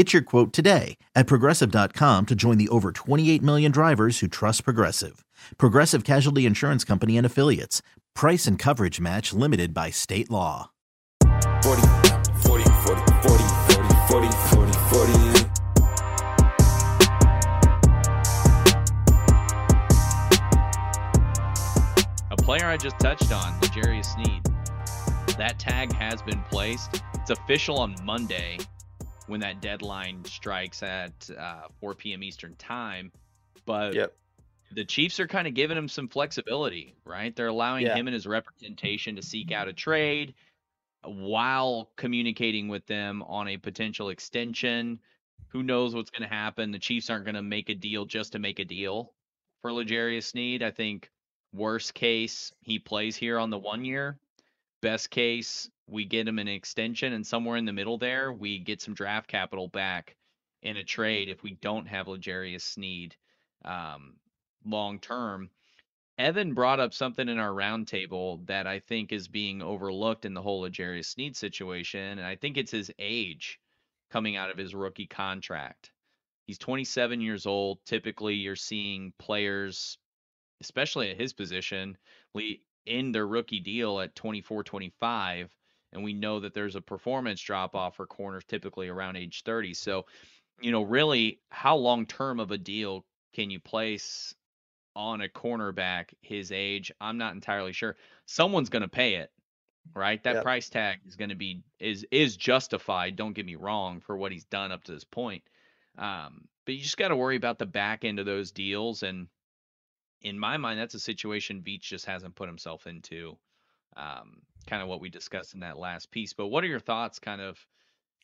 Get your quote today at progressive.com to join the over 28 million drivers who trust Progressive. Progressive Casualty Insurance Company and Affiliates. Price and coverage match limited by state law. 40, 40, 40, 40, 40, 40, 40, 40. A player I just touched on, L'Jarius Sneed. That tag has been placed. It's official on Monday when that deadline strikes at uh, 4 p.m. Eastern time. But Yep. the Chiefs are kind of giving him some flexibility, right? They're allowing Yeah. him and his representation to seek out a trade while communicating with them on a potential extension. Who knows what's going to happen? The Chiefs aren't going to make a deal just to make a deal for L'Jarius Sneed. I think worst case he plays here on the one year. Best case we get him an extension, and somewhere in the middle there we get some draft capital back in a trade if we don't have L'Jarius Sneed um, long term. Evan brought up something in our roundtable that I think is being overlooked in the whole L'Jarius Sneed situation, and I think it's his age coming out of his rookie contract. He's 27 years old. Typically, you're seeing players, especially at his position, in their rookie deal at 24, 25. And we know that there's a performance drop off for corners typically around age 30. So, you know, really, how long term of a deal can you place on a cornerback his age? I'm not entirely sure. Someone's going to pay it, right? That Yep. price tag is going to be is is justified. Don't get me wrong for what he's done up to this point. Um, but you just got to worry about the back end of those deals. And in my mind, that's a situation Veach just hasn't put himself into. Um, kind of what we discussed in that last piece. But what are your thoughts, kind of,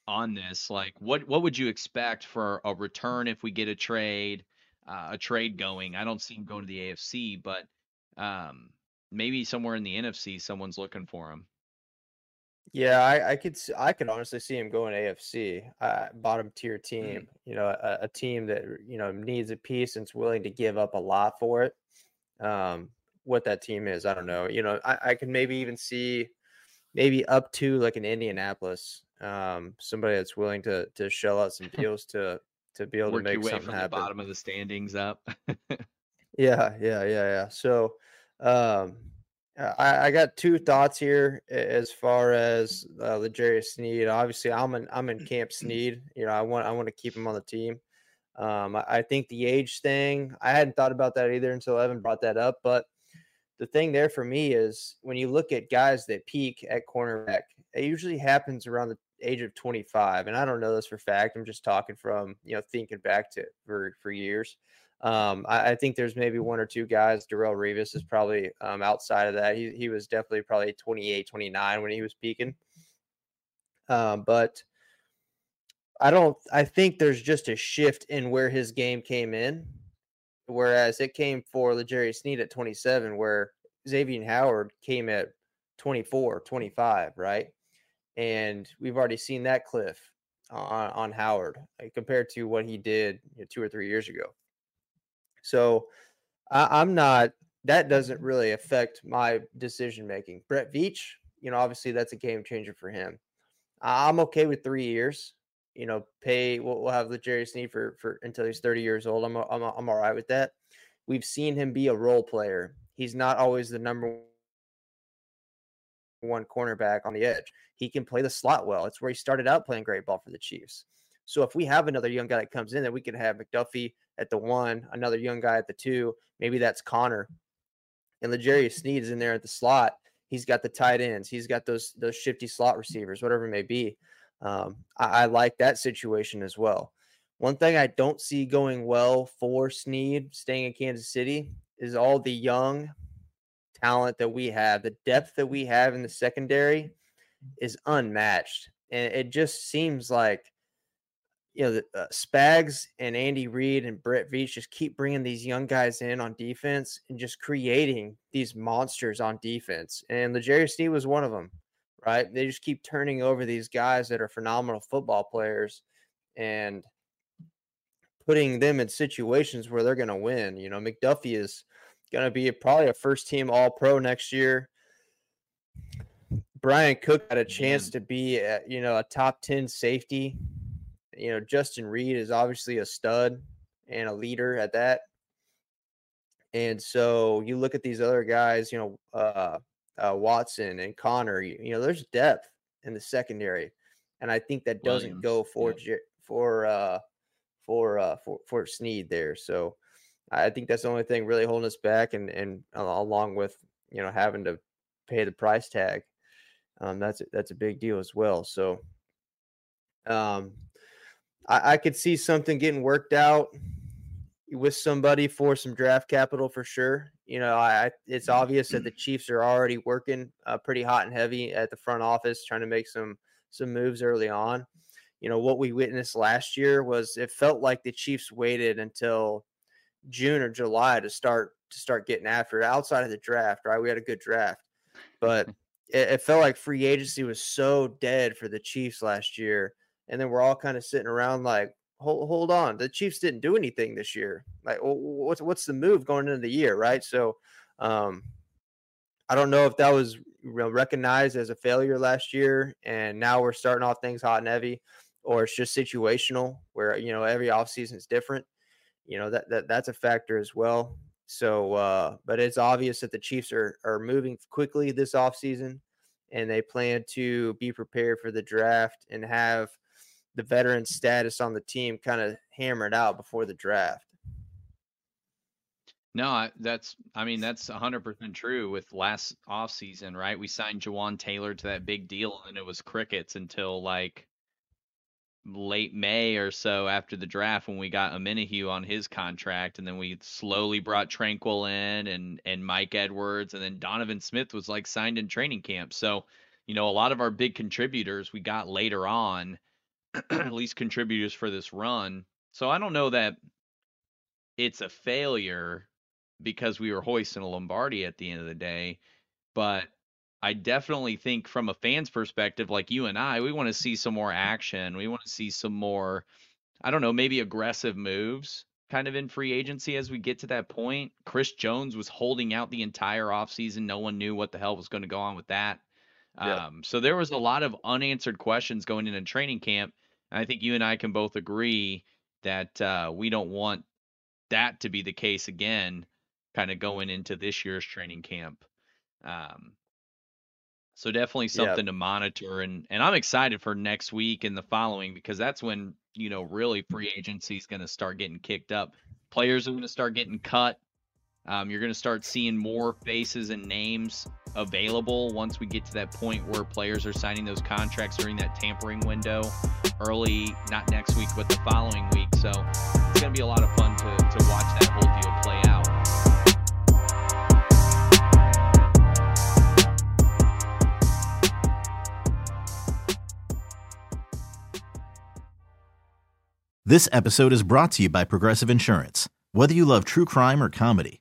on this? Like, what what would you expect for a return if we get a trade, uh, a trade going? I don't see him going to the AFC, but um, maybe somewhere in the NFC, someone's looking for him. Yeah, I, I could I could honestly see him going AFC, uh, bottom tier Mm-hmm. team. You know, a, a team that you know needs a piece and is willing to give up a lot for it. Um, what that team is, I don't know. You know, I, I can maybe even see maybe up to like an Indianapolis, um, somebody that's willing to to shell out some deals to to be able Work to make something the happen. bottom of the standings up. Yeah, yeah, yeah, yeah. So, um, uh, I, I got two thoughts here as far as uh, L'Jarius Sneed. Obviously, I'm in I'm in Camp Sneed. You know, I want I want to keep him on the team. Um, I, think the age thing. I hadn't thought about that either until Evan brought that up. But the thing there for me is when you look at guys that peak at cornerback, it usually happens around the age of 25. And I don't know this for fact. I'm just talking from you know thinking back to for for years. Um, I, I think there's maybe one or two guys. Darrelle Revis is probably um, outside of that. He he was definitely probably 28, 29 when he was peaking. Um, but I don't. I think there's just a shift in where his game came in, whereas it came for L'Jarius Sneed at 27, where Xavier Howard came at 24, 25, right? And we've already seen that cliff on, on Howard uh, compared to what he did you know, two or three years ago. So I, I'm not. That doesn't really affect my decision making. Brett Veach, you know, obviously that's a game changer for him. I'm okay with three years. You know, pay. We'll, we'll have Jerry Sneed for for until he's 30 years old. I'm I'm I'm all right with that. We've seen him be a role player. He's not always the number one cornerback on the edge. He can play the slot well. It's where he started out playing great ball for the Chiefs. So if we have another young guy that comes in, that we could have McDuffie at the one, another young guy at the two. Maybe that's Conner. and L'Jarius Sneed is in there at the slot. He's got the tight ends. He's got those those shifty slot receivers, whatever it may be. Um, I, I like that situation as well. One thing I don't see going well for Sneed staying in Kansas City is all the young talent that we have, the depth that we have in the secondary is unmatched. And it just seems like, you know, the, uh, Spags and Andy Reid and Brett Veach just keep bringing these young guys in on defense and just creating these monsters on defense. And L'Jarius Sneed was one of them, right? They just keep turning over these guys that are phenomenal football players and putting them in situations where they're going to win. You know, McDuffie is going to be probably a first team All Pro next year. Bryan Cook had a chance to be, a, you know, a top 10 safety. You know, Justin Reid is obviously a stud and a leader at that. And so you look at these other guys, you know, uh, uh, Watson and Conner, you, you, know, there's depth in the secondary. And I think that doesn't Williams, go for, yeah. for, uh, for, uh, for, for Sneed there. So I think that's the only thing really holding us back. And, and along with, you know, having to pay the price tag um, that's that's a big deal as well. So, um, I, I could see something getting worked out with somebody for some draft capital for sure. You know, I it's obvious that the Chiefs are already working uh, pretty hot and heavy at the front office, trying to make some some moves early on. You know, what we witnessed last year was it felt like the Chiefs waited until June or July to start to start getting after it outside of the draft. Right, we had a good draft, but it, it felt like free agency was so dead for the Chiefs last year, and then we're all kind of sitting around like, hold hold on, the Chiefs didn't do anything this year. Like, what's what's the move going into the year, right? So, um, I don't know if that was recognized as a failure last year, and now we're starting off things hot and heavy, or it's just situational where you know every offseason is different. You know that that that's a factor as well. So, uh, but it's obvious that the Chiefs are are moving quickly this offseason and they plan to be prepared for the draft and have the veteran status on the team kind of hammered out before the draft. No, that's I mean that's 100% true with last offseason, right? We signed Jawaan Taylor to that big deal and it was crickets until like late May or so after the draft when we got Omenihu on his contract, and then we slowly brought Tranquill in and and Mike Edwards, and then Donovan Smith was like signed in training camp. So, you know, a lot of our big contributors we got later on, least contributors for this run. So I don't know that it's a failure because we were hoisting a Lombardi at the end of the day, but I definitely think from a fan's perspective, like you and I, we want to see some more action. We want to see some more, I don't know, maybe aggressive moves kind of in free agency as we get to that point. Chris Jones was holding out the entire offseason. No one knew what the hell was going to go on with that. Yeah. Um, so there was a lot of unanswered questions going into training camp. And I think you and I can both agree that uh, we don't want that to be the case again, kind of going into this year's training camp. Um, so definitely something to monitor and and I'm excited for next week and the following because that's when, you know, really free agency is going to start getting kicked up. Players are going to start getting cut. Um, you're going to start seeing more faces and names available once we get to that point where players are signing those contracts during that tampering window early, not next week, but the following week. So it's going to be a lot of fun to, to watch that whole deal play out. This episode is brought to you by Progressive Insurance. Whether you love true crime or comedy,